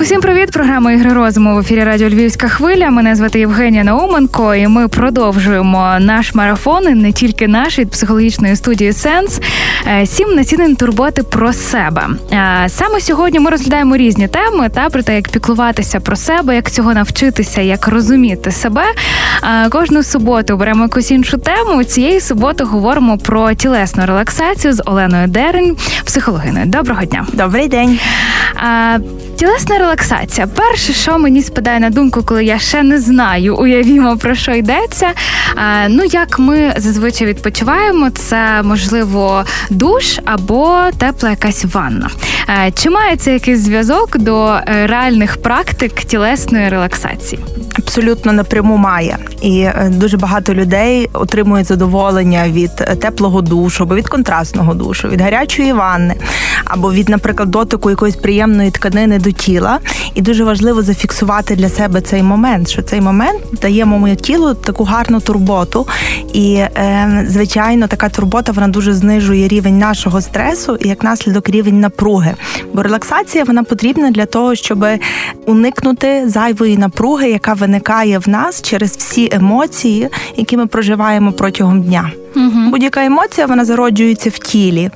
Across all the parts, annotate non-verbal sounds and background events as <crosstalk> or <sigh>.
Усім привіт! Програма ігри розуму в ефірі Радіо Львівська хвиля. Мене звати Євгенія Науменко, і ми продовжуємо наш марафон і не тільки наш від психологічної студії Сенс. Е, сім націнень турботи про себе. Е, саме сьогодні ми розглядаємо різні теми та про те, як піклуватися про себе, як цього навчитися, як розуміти себе. Е, кожну суботу беремо якусь іншу тему. Цієї суботи говоримо про тілесну релаксацію з Оленою Дерень, психологиною. Доброго дня. Добрий день. Тілесна релаксація. Перше, що мені спадає на думку, коли я ще не знаю, уявімо про що йдеться. Ну, як ми зазвичай відпочиваємо, це можливо душ або тепла якась ванна. Чи має це якийсь зв'язок до е, реальних практик тілесної релаксації? Абсолютно напряму має, і е, дуже багато людей отримують задоволення від е, теплого душу, або від контрастного душу, від гарячої ванни, або від, наприклад, дотику якоїсь приємної тканини до тіла. І дуже важливо зафіксувати для себе цей момент, що цей момент дає моєму тілу таку гарну турботу. І, е, звичайно, така турбота вона дуже знижує рівень нашого стресу і як наслідок рівень напруги. Бо релаксація вона потрібна для того, щоб уникнути зайвої напруги, яка виникає в нас через всі емоції, які ми проживаємо протягом дня. Угу. Будь-яка емоція вона зароджується в тілі,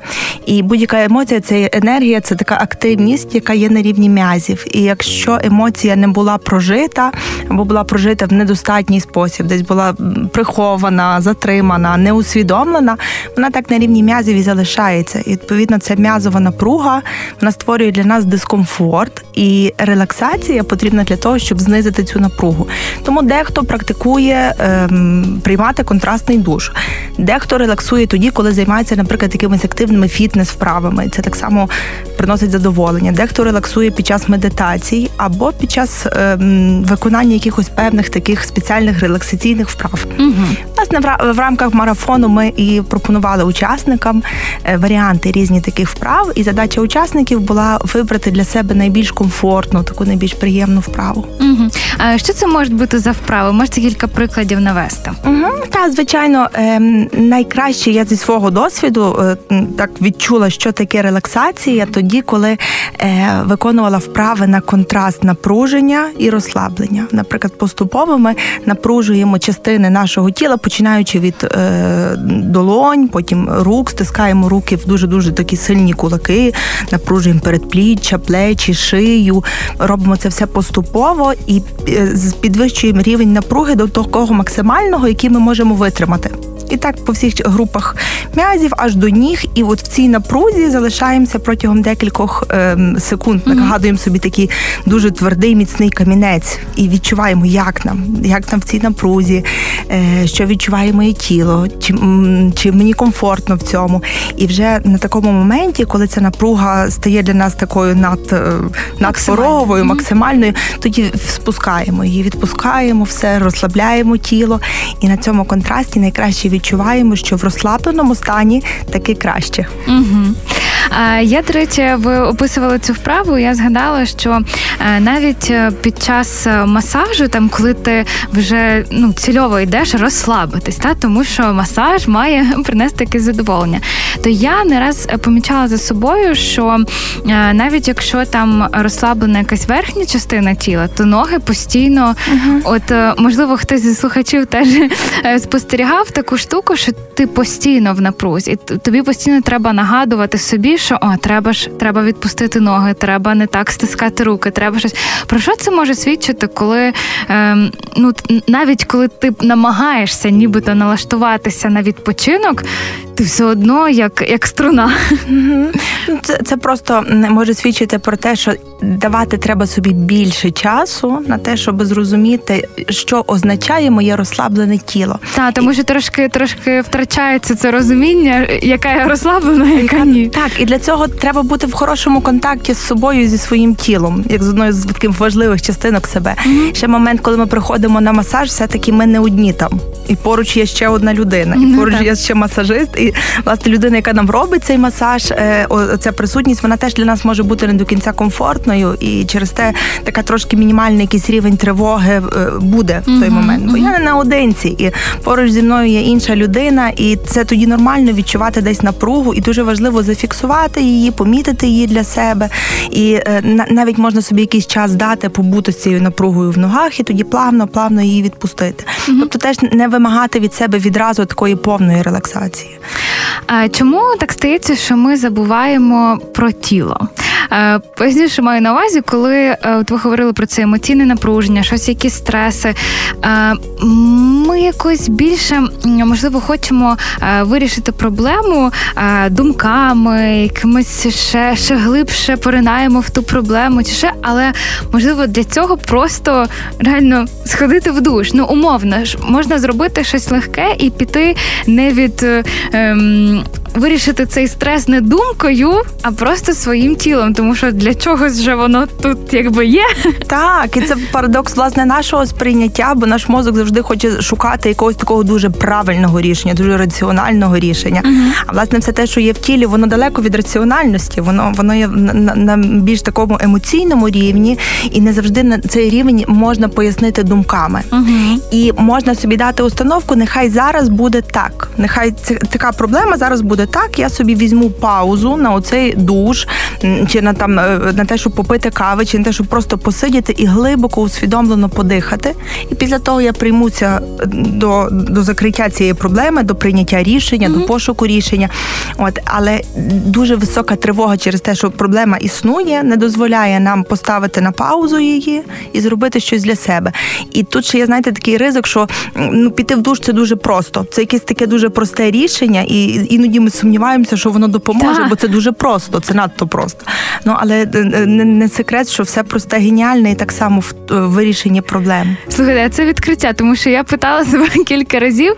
і будь-яка емоція це енергія, це така активність, яка є на рівні м'язів. І якщо емоція не була прожита або була прожита в недостатній спосіб, десь була прихована, затримана, неусвідомлена, вона так на рівні м'язів і залишається. І відповідно ця м'язова напруга вона створює для нас дискомфорт, і релаксація потрібна для того, щоб знизити цю напругу. Тому дехто практикує ем, приймати контрастний душ. Дехто релаксує тоді, коли займається, наприклад, якимись активними фітнес-вправами. Це так само приносить задоволення. Дехто релаксує під час медитацій або під час ем, виконання якихось певних таких спеціальних релаксаційних вправ. Угу. Власне, в, рамках марафону ми і пропонували учасникам е, варіанти різні таких вправ, і задача учасників була вибрати для себе найбільш комфортну, таку найбільш приємну вправу. Угу. А що це можуть бути за вправи? Можете кілька прикладів навести? Угу. Так, звичайно, ем, найкраще я зі свого досвіду е, так відчула, що таке релаксація, тоді, коли е, виконувала вправи на контраст напруження і розслаблення. Наприклад, поступово ми напружуємо частини нашого тіла, починаючи від е, долонь, потім рук, стискаємо руки в дуже дуже такі сильні кулаки, напружуємо передпліччя, плечі, шию. Робимо це все поступово і підвищуємо рівень напруги до такого максимального, який ми можемо витримати. І так по всіх групах м'язів аж до ніг, і от в цій напрузі залишаємося протягом декількох е, секунд. Mm-hmm. Нагадуємо собі такий дуже твердий, міцний камінець, і відчуваємо, як нам, як нам в цій напрузі, е, що відчуває моє тіло, чи чи мені комфортно в цьому. І вже на такому моменті, коли ця напруга стає для нас такою над е, надпороговою, максимальною, тоді спускаємо її, відпускаємо все, розслабляємо тіло, і на цьому контрасті найкраще відчуваємо, що в розслабленому стані таки краще. Угу. Я, до речі, ви описували цю вправу. Я згадала, що е, навіть е, під час е, масажу, там коли ти вже ну цільово йдеш, розслабитись, та тому що масаж має <laughs> принести якесь задоволення. То я не раз помічала за собою, що навіть якщо там розслаблена якась верхня частина тіла, то ноги постійно, uh-huh. от можливо, хтось зі слухачів теж спостерігав таку штуку, що ти постійно в напрузі, і тобі постійно треба нагадувати собі що о, треба ж треба відпустити ноги, треба не так стискати руки, треба щось. Про що це може свідчити, коли ем, ну навіть коли ти намагаєшся нібито налаштуватися на відпочинок, ти все одно як як струна. Це це просто може свідчити про те, що давати треба собі більше часу на те, щоб зрозуміти, що означає моє розслаблене тіло. Так, тому що трошки трошки втрачається це розуміння, яка я розслаблена, яка ні. Так, і для цього треба бути в хорошому контакті з собою зі своїм тілом, як з одною з таких важливих частинок себе. Mm-hmm. Ще момент, коли ми приходимо на масаж, все таки ми не одні там. І поруч є ще одна людина, і поруч mm-hmm. є ще масажист І власне людина, яка нам робить цей масаж, е, ця присутність, вона теж для нас може бути не до кінця комфортною, і через те така трошки мінімальний якийсь рівень тривоги е, буде в той момент. Бо я не наодинці, і поруч зі мною є інша людина, і це тоді нормально відчувати десь напругу, і дуже важливо зафіксувати її, помітити її для себе. І е, навіть можна собі якийсь час дати побути з цією напругою в ногах, і тоді плавно, плавно її відпустити. Тобто, теж не вимагати від себе відразу такої повної релаксації. Чому так стається, що ми забуваємо про тіло? Е, що маю на увазі, коли е, от ви говорили про це емоційне напруження, щось, якісь стреси. Е, ми якось більше можливо хочемо вирішити проблему думками, якимось ще ще глибше поринаємо в ту проблему, чи ще, але можливо для цього просто реально сходити в душ. Ну, умовно, ж можна зробити щось легке і піти не від. Ем, вирішити цей стрес не думкою, а просто своїм тілом, тому що для чогось же воно тут якби є. Так, і це парадокс власне нашого сприйняття, бо наш мозок завжди хоче шукати якогось такого дуже правильного рішення, дуже раціонального рішення. uh А власне, все те, що є в тілі, воно далеко від раціональності, воно воно є на, на, на більш такому емоційному рівні, і не завжди на цей рівень можна пояснити думками. uh І можна собі дати установку, нехай зараз буде так. Нехай це така проблема зараз буде буде так, я собі візьму паузу на оцей душ, чи на там е, на те, щоб попити кави, чи на те, щоб просто посидіти і глибоко усвідомлено подихати. І після того я приймуся до до закриття цієї проблеми, до прийняття рішення, mm-hmm. до пошуку рішення. От, але дуже висока тривога через те, що проблема існує, не дозволяє нам поставити на паузу її і зробити щось для себе. І тут ще є знаєте такий ризик, що ну піти в душ це дуже просто. Це якесь таке дуже просте рішення, і іноді ми сумніваємося, що воно допоможе, так. бо це дуже просто, це надто просто. Ну але е, е, не, не секрет, що все просто геніальне і так само в е, вирішенні проблем. Слухайте, це відкриття, тому що я питала себе <laughs> кілька разів.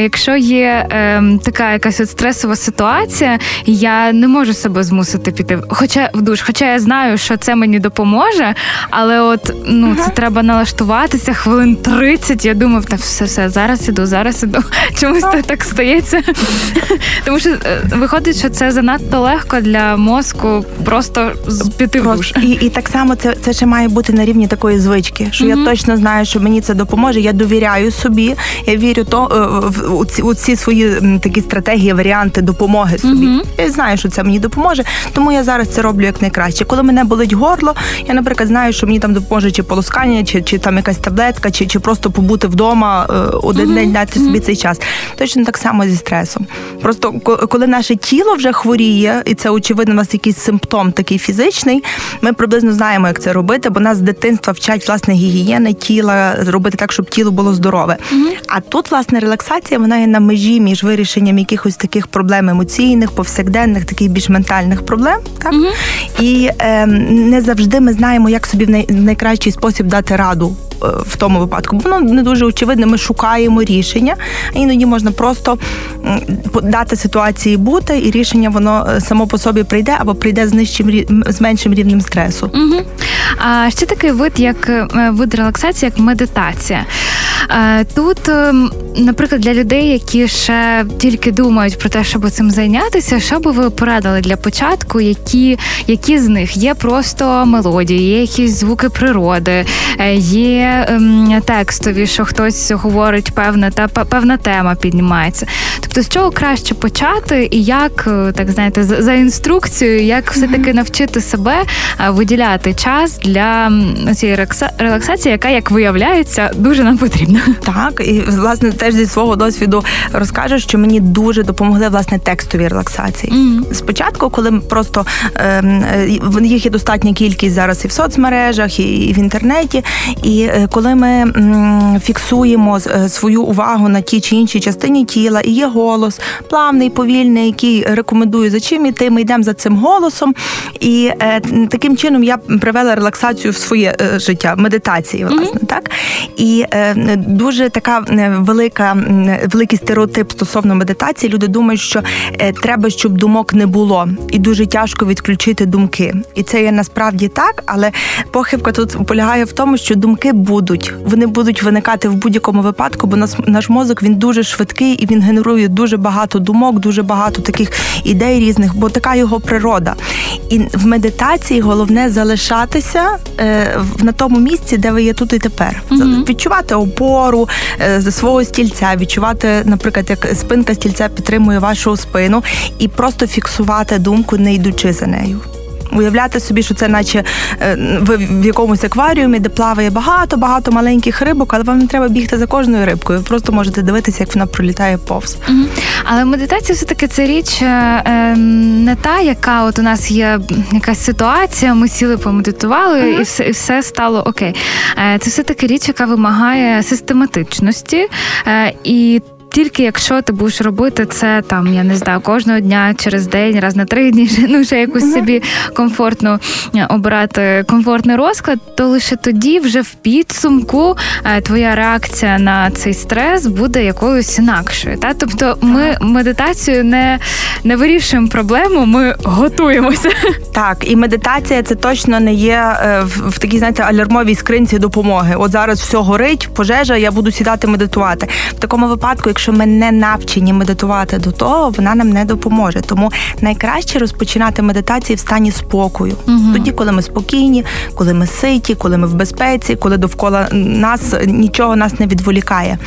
Якщо є е, така якась от стресова ситуація, я не можу себе змусити піти, хоча в душ, хоча я знаю, що це мені допоможе, але от ну ага. це треба налаштуватися хвилин 30, Я думав, та все, все зараз іду, зараз іду. <laughs> Чомусь так стається. <laughs> Тому що виходить, що це занадто легко для мозку просто піти в душ. І і так само це це ще має бути на рівні такої звички, що mm-hmm. я точно знаю, що мені це допоможе. Я довіряю собі, я вірю то е, в у ці, у ці свої такі стратегії, варіанти допомоги собі. Mm-hmm. Я знаю, що це мені допоможе, тому я зараз це роблю як найкраще. Коли мене болить горло, я, наприклад, знаю, що мені там допоможе чи полоскання, чи чи там якась таблетка, чи чи просто побути вдома е, один mm-hmm. день дати собі цей час. Точно так само зі стресом. Просто коли наше тіло вже хворіє, і це очевидно у нас якийсь симптом такий фізичний, ми приблизно знаємо, як це робити, бо нас з дитинства вчать власне гігієни тіла, зробити так, щоб тіло було здорове. Угу. А тут, власне, релаксація вона є на межі між вирішенням якихось таких проблем емоційних, повсякденних, таких більш ментальних проблем. Так угу. і е, не завжди ми знаємо, як собі в найкращий спосіб дати раду в тому випадку. Воно не дуже очевидне. Ми шукаємо рішення, а іноді можна просто дати ситуації бути, і рішення воно е, само по собі прийде або прийде з нижчим з меншим рівнем стресу. Угу. А ще такий вид, як е, вид релаксації, як медитація. Тут, наприклад, для людей, які ще тільки думають про те, щоб цим зайнятися, що би ви порадили для початку, які які з них є просто мелодії, є якісь звуки природи, є ем, текстові, що хтось говорить певна та певна тема піднімається. Тобто, з чого краще почати, і як е, так знаєте, за, за інструкцією, як все таки навчити себе е, виділяти час для цієї релаксації, яка як виявляється дуже нам потрібна. Так і власне теж зі свого досвіду розкажу, що мені дуже допомогли власне текстові релаксації. Mm-hmm. Спочатку, коли просто ем, е, їх є достатня кількість зараз і в соцмережах, і в інтернеті, і Е, коли ми фіксуємо е, свою увагу на тій чи іншій частині тіла, і є голос плавний, повільний, який рекомендує за чим іти, ми йдемо за цим голосом. І е, таким чином я привела релаксацію в своє життя, медитації, власне, mm-hmm. так. І дуже така велика великий стереотип стосовно медитації. Люди думають, що треба, щоб думок не було, і дуже тяжко відключити думки. І це є насправді так, але похибка тут полягає в тому, що думки будуть, вони будуть виникати в будь-якому випадку, бо наш, наш мозок він дуже швидкий і він генерує дуже багато думок, дуже багато таких ідей різних, бо така його природа. І в медитації головне залишатися е, на тому місці, де ви є тут і тепер. mm Відчувати опору е, свого стільця, відчувати, наприклад, як спинка стільця підтримує вашу спину, і просто фіксувати думку, не йдучи за нею уявляти собі, що це, наче е, ви в якомусь акваріумі, де плаває багато-багато маленьких рибок, але вам не треба бігти за кожною рибкою. Ви просто можете дивитися, як вона пролітає повз. Угу. Але медитація все таки це річ е, ем, не та, яка от у нас є якась ситуація, ми сіли, помедитували, угу. і все і все стало окей. Е, це все таки річ, яка вимагає систематичності і тільки якщо ти будеш робити це там, я не знаю, кожного дня через день, раз на три дні, <laughs> ну вже якусь mm-hmm. собі комфортно е, обирати комфортний розклад, то лише тоді, вже в підсумку, е, твоя реакція на цей стрес буде якоюсь інакшою. Та тобто, ми медитацію не не вирішуємо проблему, ми готуємося. <laughs> Так, і медитація це точно не є е, в, в такій, знаєте, алярмовій скринці допомоги. От зараз все горить, пожежа, я буду сідати медитувати. В такому випадку, якщо якщо ми не навчені медитувати до того, вона нам не допоможе. Тому найкраще розпочинати медитації в стані спокою. Угу. Тоді, коли ми спокійні, коли ми ситі, коли ми в безпеці, коли довкола нас нічого нас не відволікає.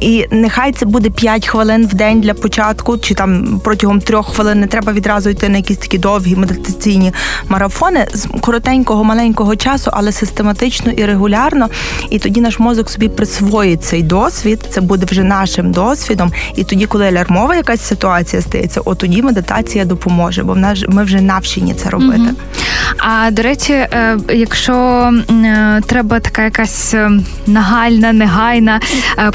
І нехай це буде 5 хвилин в день для початку, чи там протягом трьох хвилин не треба відразу йти на якісь такі довгі медитаційні марафони з коротенького маленького часу, але систематично і регулярно. І тоді наш мозок собі присвоїть цей досвід. Це буде вже нашим досвідом досвідом. І тоді, коли алярмова якась ситуація стається, от тоді медитація допоможе, бо в нас ми вже навчені це робити. А до речі, е, якщо е, треба така якась е, нагальна, негайна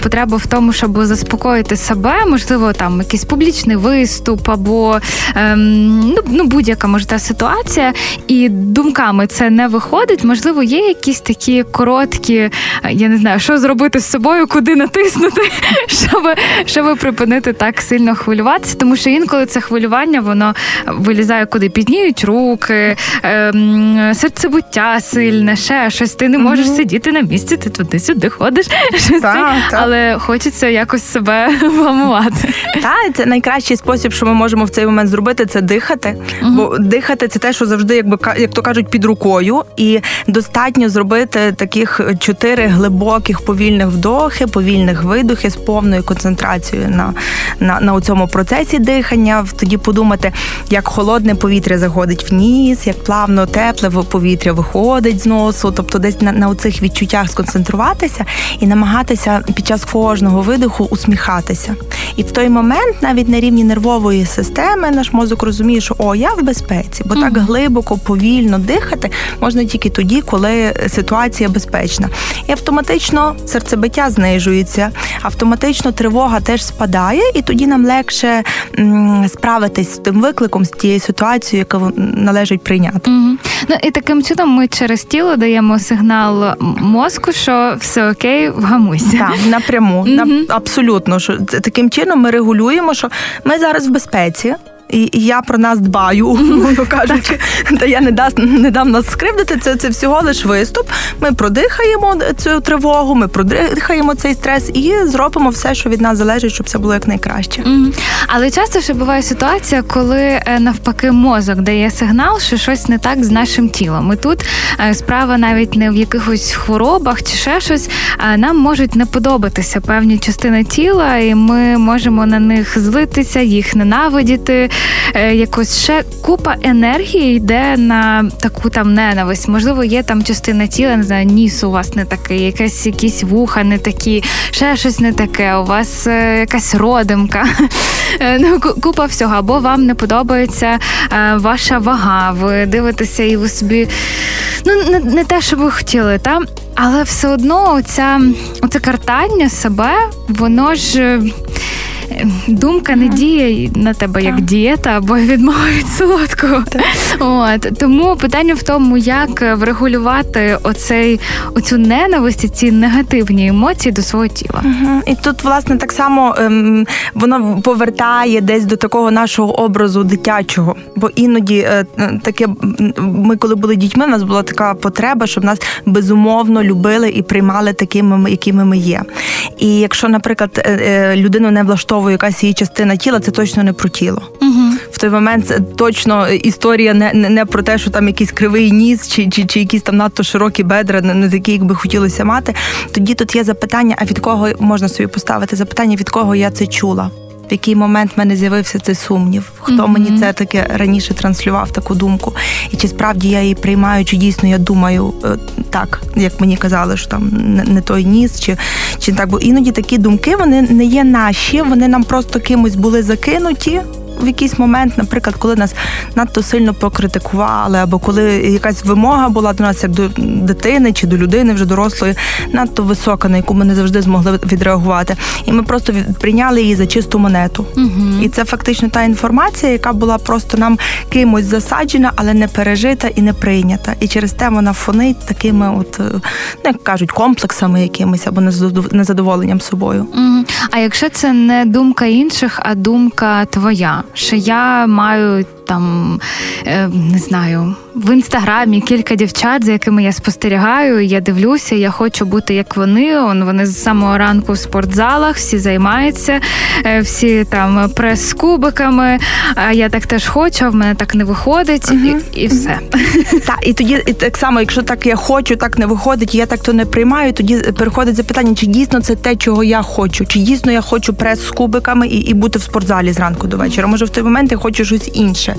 потреба в тому, щоб заспокоїти себе, можливо, там якийсь публічний виступ або ем, ну, ну будь-яка може та ситуація, і думками це не виходить. Можливо, є якісь такі короткі, я не знаю, що зробити з собою, куди натиснути, <laughs> щоб щоб припинити так сильно хвилюватися, тому що інколи це хвилювання воно вилізає куди підніють руки, ем, серцебуття сильне, ще щось. Ти не можеш mm-hmm. сидіти на місці, ти туди-сюди ходиш, <laughs> щось так, так. але хочеться якось себе <laughs> вгамувати. Так, це найкращий спосіб, що ми можемо в цей момент зробити, це дихати. Mm-hmm. Бо дихати це те, що завжди, якби як то кажуть, під рукою, і достатньо зробити таких чотири глибоких повільних вдохи, повільних видохи з повною концентрацією концентрацією на на, на цьому процесі дихання, тоді подумати, як холодне повітря заходить в ніс, як плавно тепле повітря виходить з носу, тобто десь на на цих відчуттях сконцентруватися і намагатися під час кожного видиху усміхатися. І в той момент, навіть на рівні нервової системи, наш мозок розуміє, що о, я в безпеці, бо так глибоко, повільно дихати можна тільки тоді, коли ситуація безпечна. І автоматично серцебиття знижується, автоматично тривога теж спадає, і тоді нам легше справитись з тим викликом, з тією ситуацією, яку належить прийняти. Угу. Ну і таким чином ми через тіло даємо сигнал мозку, що все окей, вгамуйся. Так, напряму. Угу. Абсолютно, що таким чином ми регулюємо, що ми зараз в безпеці і я про нас дбаю, <laughs> умовно кажучи, та я не дасть не дам нас скривдити. Це це всього лиш виступ. Ми продихаємо цю тривогу, ми продихаємо цей стрес і зробимо все, що від нас залежить, щоб це було якнайкраще. Mm-hmm. Але часто ще буває ситуація, коли е, навпаки мозок дає сигнал, що щось не так з нашим тілом. І тут е, справа навіть не в якихось хворобах чи ще щось. Нам можуть не подобатися певні частини тіла, і ми можемо на них злитися, їх ненавидіти. Е, якось ще купа енергії йде на таку там ненависть. Можливо, є там частина тіла, не знаю, ніс у вас не такий, якесь якісь вуха не такі, ще щось не таке. У вас е, якась родимка. <laughs> Е, ну, купа всього, або вам не подобається ваша вага. Ви дивитеся, і ви собі ну не, не те, що ви хотіли, та але все одно оця, оце картання себе, воно ж думка не діє на тебе як дієта або <laughs> відмова від солодкого. От тому питання в тому, як врегулювати оцей оцю ненависть, ці негативні емоції до свого тіла. Угу. І тут, власне, так само ем, воно повертає десь до такого нашого образу дитячого. Бо іноді е, таке ми, коли були дітьми, у нас була така потреба, щоб нас безумовно любили і приймали такими, якими ми є. І якщо, наприклад, е, е, людину не влаштовує якась її частина тіла, це точно не про тіло. Угу. В той момент це точно історія не, не не, про те, що там якийсь кривий ніс, чи чи, чи якісь там надто широкі бедра, не такі, як би хотілося мати. Тоді тут є запитання: а від кого можна собі поставити запитання, від кого я це чула? В який момент в мене з'явився цей сумнів, хто mm-hmm. мені це таке раніше транслював таку думку, і чи справді я її приймаю, чи дійсно я думаю е, так, як мені казали, що там не той ніс, чи чи так, бо іноді такі думки вони не є наші, вони нам просто кимось були закинуті в якийсь момент, наприклад, коли нас надто сильно покритикували, або коли якась вимога була до нас, як до дитини чи до людини вже дорослої, надто висока, на яку ми не завжди змогли відреагувати. І ми просто прийняли її за чисту монету. Угу. І це фактично та інформація, яка була просто нам кимось засаджена, але не пережита і не прийнята. І через те вона фонить такими, от ну, як кажуть, комплексами якимись або незадоволенням собою. Угу. А якщо це не думка інших, а думка твоя що я маю там е, не знаю в інстаграмі кілька дівчат, за якими я спостерігаю. Я дивлюся, я хочу бути як вони. Он Вони з самого ранку в спортзалах, всі займаються, е, всі там прес з кубиками. А я так теж хочу, а в мене так не виходить, угу. і і все. Так, і тоді і так само, якщо так я хочу, так не виходить, я так то не приймаю. Тоді переходить запитання, чи дійсно це те, чого я хочу, чи дійсно я хочу прес з кубиками і, і бути в спортзалі зранку до вечора. Може, в той момент я хочу щось інше.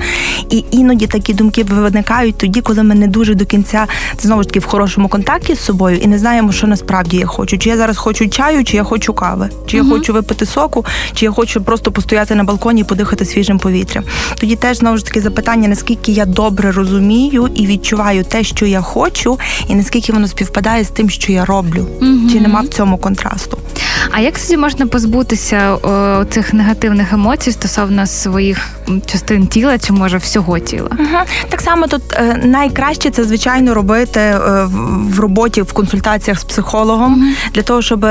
І іноді такі думки виникають тоді, коли ми не дуже до кінця знову ж таки в хорошому контакті з собою і не знаємо, що насправді я хочу. Чи я зараз хочу чаю, чи я хочу кави, чи я хочу випити соку, чи я хочу просто постояти на балконі і подихати свіжим повітрям. Тоді теж знову ж таки запитання, наскільки я добре розумію і відчуваю те, що я хочу, і наскільки воно співпадає з тим, що я роблю, uh чи нема в цьому контрасту. А як тоді можна позбутися о, цих негативних емоцій стосовно своїх частин тіла, чи може всього тіла? Угу. Так само тут найкраще це звичайно робити е, в роботі в консультаціях з психологом для того, щоб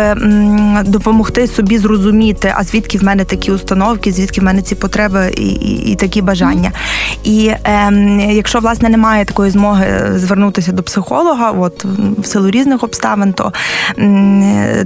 допомогти собі зрозуміти, а звідки в мене такі установки, звідки в мене ці потреби і і, і такі бажання. І е, якщо власне немає такої змоги звернутися до психолога, от в силу різних обставин, то м,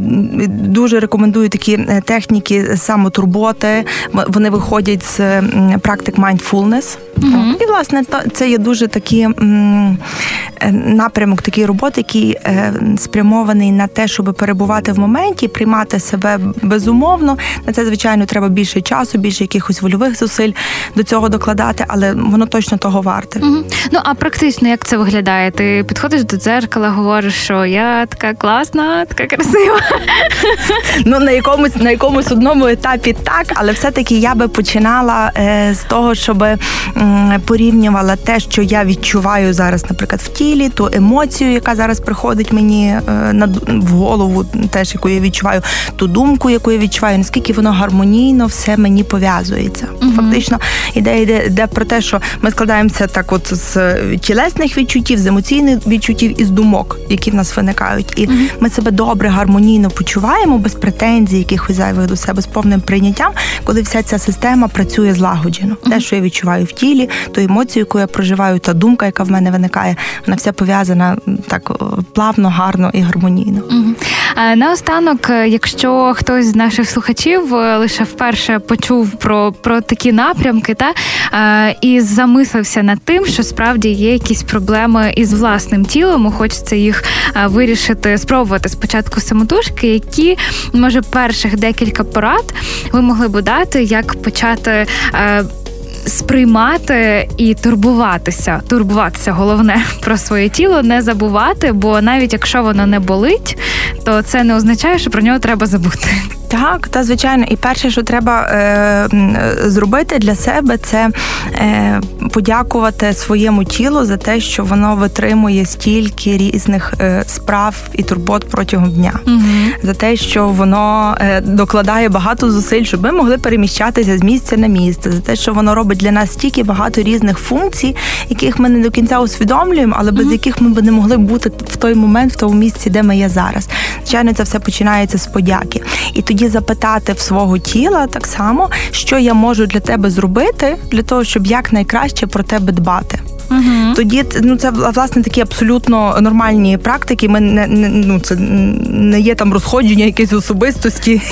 дуже рекомендую такі е, техніки самотурботи. Вони виходять з практик mindfulness. Mm-hmm. І власне це є дуже такий е, напрямок такої роботи, який е, спрямований на те, щоб перебувати в моменті, приймати себе безумовно. На це звичайно треба більше часу, більше якихось вольових зусиль до цього докладати, але воно точно того варте. Mm-hmm. Ну а практично як це виглядає? Ти підходиш до дзеркала, говориш, що я така класна, така красива. <laughs> Ну на якомусь на якомусь одному етапі так, але все-таки я би починала е, з того, щоб порівнювала те, що я відчуваю зараз, наприклад, в тілі, ту емоцію, яка зараз приходить мені е, на в голову, теж яку я відчуваю, ту думку, яку я відчуваю, наскільки воно гармонійно все мені пов'язується. Угу. Фактично, ідея йде, йде про те, що ми складаємося так, от з тілесних відчуттів, з емоційних відчуттів і з думок, які в нас виникають, і угу. ми себе добре гармонійно почуваємо без претензій, якихось зайвих до себе з повним прийняттям, коли вся ця система працює злагоджено. Mm-hmm. Те, що я відчуваю в тілі, ту емоцію, яку я проживаю, та думка, яка в мене виникає, вона вся пов'язана так плавно, гарно і гармонійно. Наостанок, е, якщо хтось з наших слухачів е, лише вперше почув про про такі напрямки, та і замислився над тим, що справді є якісь проблеми із власним тілом, хочеться їх вирішити, спробувати спочатку самотужки, які може перших декілька порад ви могли б дати, як почати. Сприймати і турбуватися, турбуватися головне <laughs> про своє тіло, не забувати, бо навіть якщо воно не болить, то це не означає, що про нього треба забути. Так, та звичайно, і перше, що треба е, зробити для себе, це е, подякувати своєму тілу за те, що воно витримує стільки різних е, справ і турбот протягом дня, угу. за те, що воно е, докладає багато зусиль, щоб ми могли переміщатися з місця на місце, за те, що воно робить для нас стільки багато різних функцій, яких ми не до кінця усвідомлюємо, але без угу. яких ми б не могли бути в той момент, в тому місці, де ми є зараз. Звичайно, це все починається з подяки. І тоді запитати в свого тіла так само, що я можу для тебе зробити, для того, щоб якнайкраще про тебе дбати. Угу. Тоді ну це власне такі абсолютно нормальні практики. Ми не, не ну це не є там розходження якоїсь особистості. <laughs>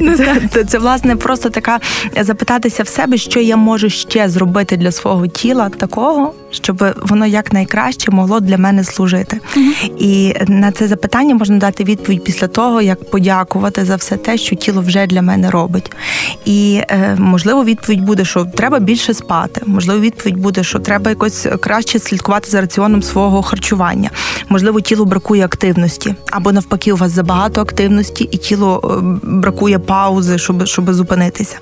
Ну, це, це, це власне просто така запитатися в себе, що я можу ще зробити для свого тіла такого, щоб воно якнайкраще могло для мене служити. uh І на це запитання можна дати відповідь після того, як подякувати за все те, що тіло вже для мене робить. І е, можливо, відповідь буде, що треба більше спати. Можливо, відповідь буде, що треба якось краще слідкувати за раціоном свого харчування. Можливо, тілу бракує активності, або навпаки, у вас забагато активності, і тіло е, бракує паузи, щоб щоб зупинитися.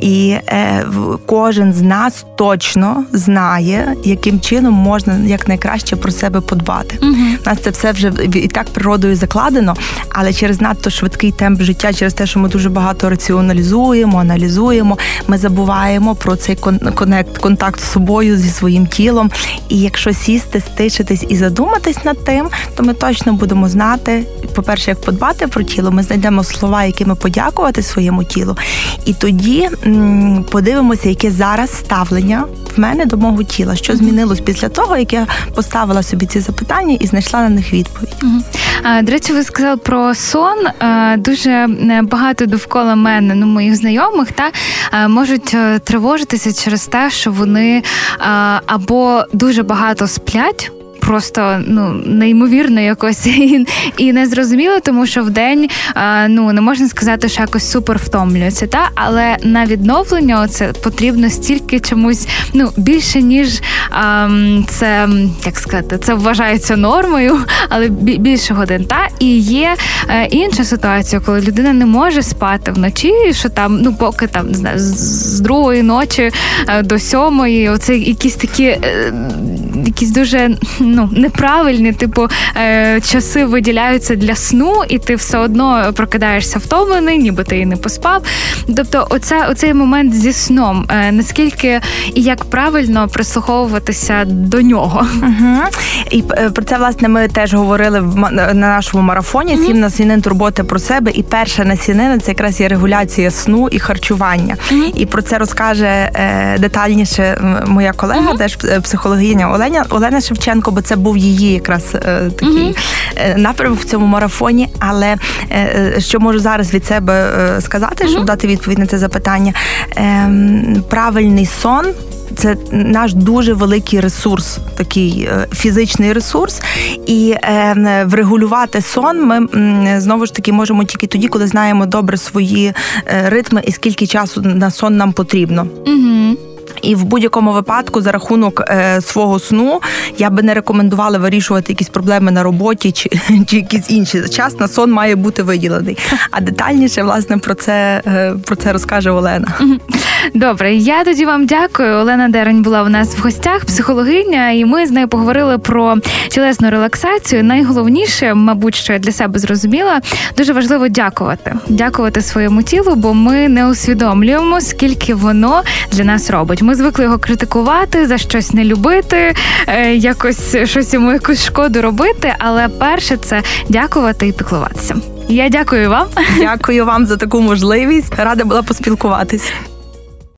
І е, кожен з нас точно знає, яким чином можна якнайкраще про себе подбати. Угу. У Нас це все вже і так природою закладено, але через надто швидкий темп життя, через те, що ми дуже багато раціоналізуємо, аналізуємо, ми забуваємо про цей конект, контакт з собою зі своїм тілом. І якщо сісти, стишитись і задуматись над тим, то ми точно будемо знати, по-перше, як подбати про тіло, ми знайдемо слова, якими подякувати своєму тілу, і тоді м- подивимося, яке зараз ставлення в мене до мого тіла, що змінилось після того, як я поставила собі ці запитання і знайшла на них відповідь. До речі, ви сказали про сон. Дуже е, багато довкола мене, ну моїх знайомих, та можуть е, тривожитися через те, що вони або дуже багато сплять просто ну неймовірно якось <laughs> і, і незрозуміло, тому що в день ну не можна сказати, що якось супер втомлюється, та але на відновлення це потрібно стільки чомусь ну більше ніж а, це як сказати, це вважається нормою, <laughs> але більше годин. Та і є е, інша ситуація, коли людина не може спати вночі, що там ну поки там не знаю, з другої ночі е, до сьомої, оце якісь такі, е, якісь дуже ну неправильні, типу е, часи виділяються для сну, і ти все одно прокидаєшся втомлений, ніби ти і не поспав. Тобто, оце, оцей момент зі сном, е, наскільки і як правильно прислуховуватися до нього. Угу. І е, про це власне ми теж говорили в на нашому марафоні. Сім насінин турботи про себе. І перша насінина це якраз є регуляція сну і харчування. І про це розкаже е, детальніше моя колега, теж е, психологиня Олена Олена Шевченко, бо це був її якраз е, такий mm-hmm. напрямок в цьому марафоні. Але е, що можу зараз від себе сказати, щоб mm-hmm. дати відповідь на це запитання? Ем, правильний сон. Це наш дуже великий ресурс, такий фізичний ресурс, і е, врегулювати сон ми знову ж таки можемо тільки тоді, коли знаємо добре свої ритми і скільки часу на сон нам потрібно. Угу. І в будь-якому випадку, за рахунок е, свого сну, я би не рекомендувала вирішувати якісь проблеми на роботі чи <laughs> чи якісь інші. Час на сон має бути виділений. А детальніше власне про це е, про це розкаже Олена. Добре, я тоді вам дякую. Олена Дерень була у нас в гостях, психологиня, і ми з нею поговорили про тілесну релаксацію. Найголовніше, мабуть, що я для себе зрозуміла, дуже важливо дякувати, дякувати своєму тілу, бо ми не усвідомлюємо, скільки воно для нас робить. Ми звикли його критикувати, за щось не любити, е, якось щось йому якусь шкоду робити. Але перше це дякувати і піклуватися. Я дякую вам. Дякую вам за таку можливість. Рада була поспілкуватись.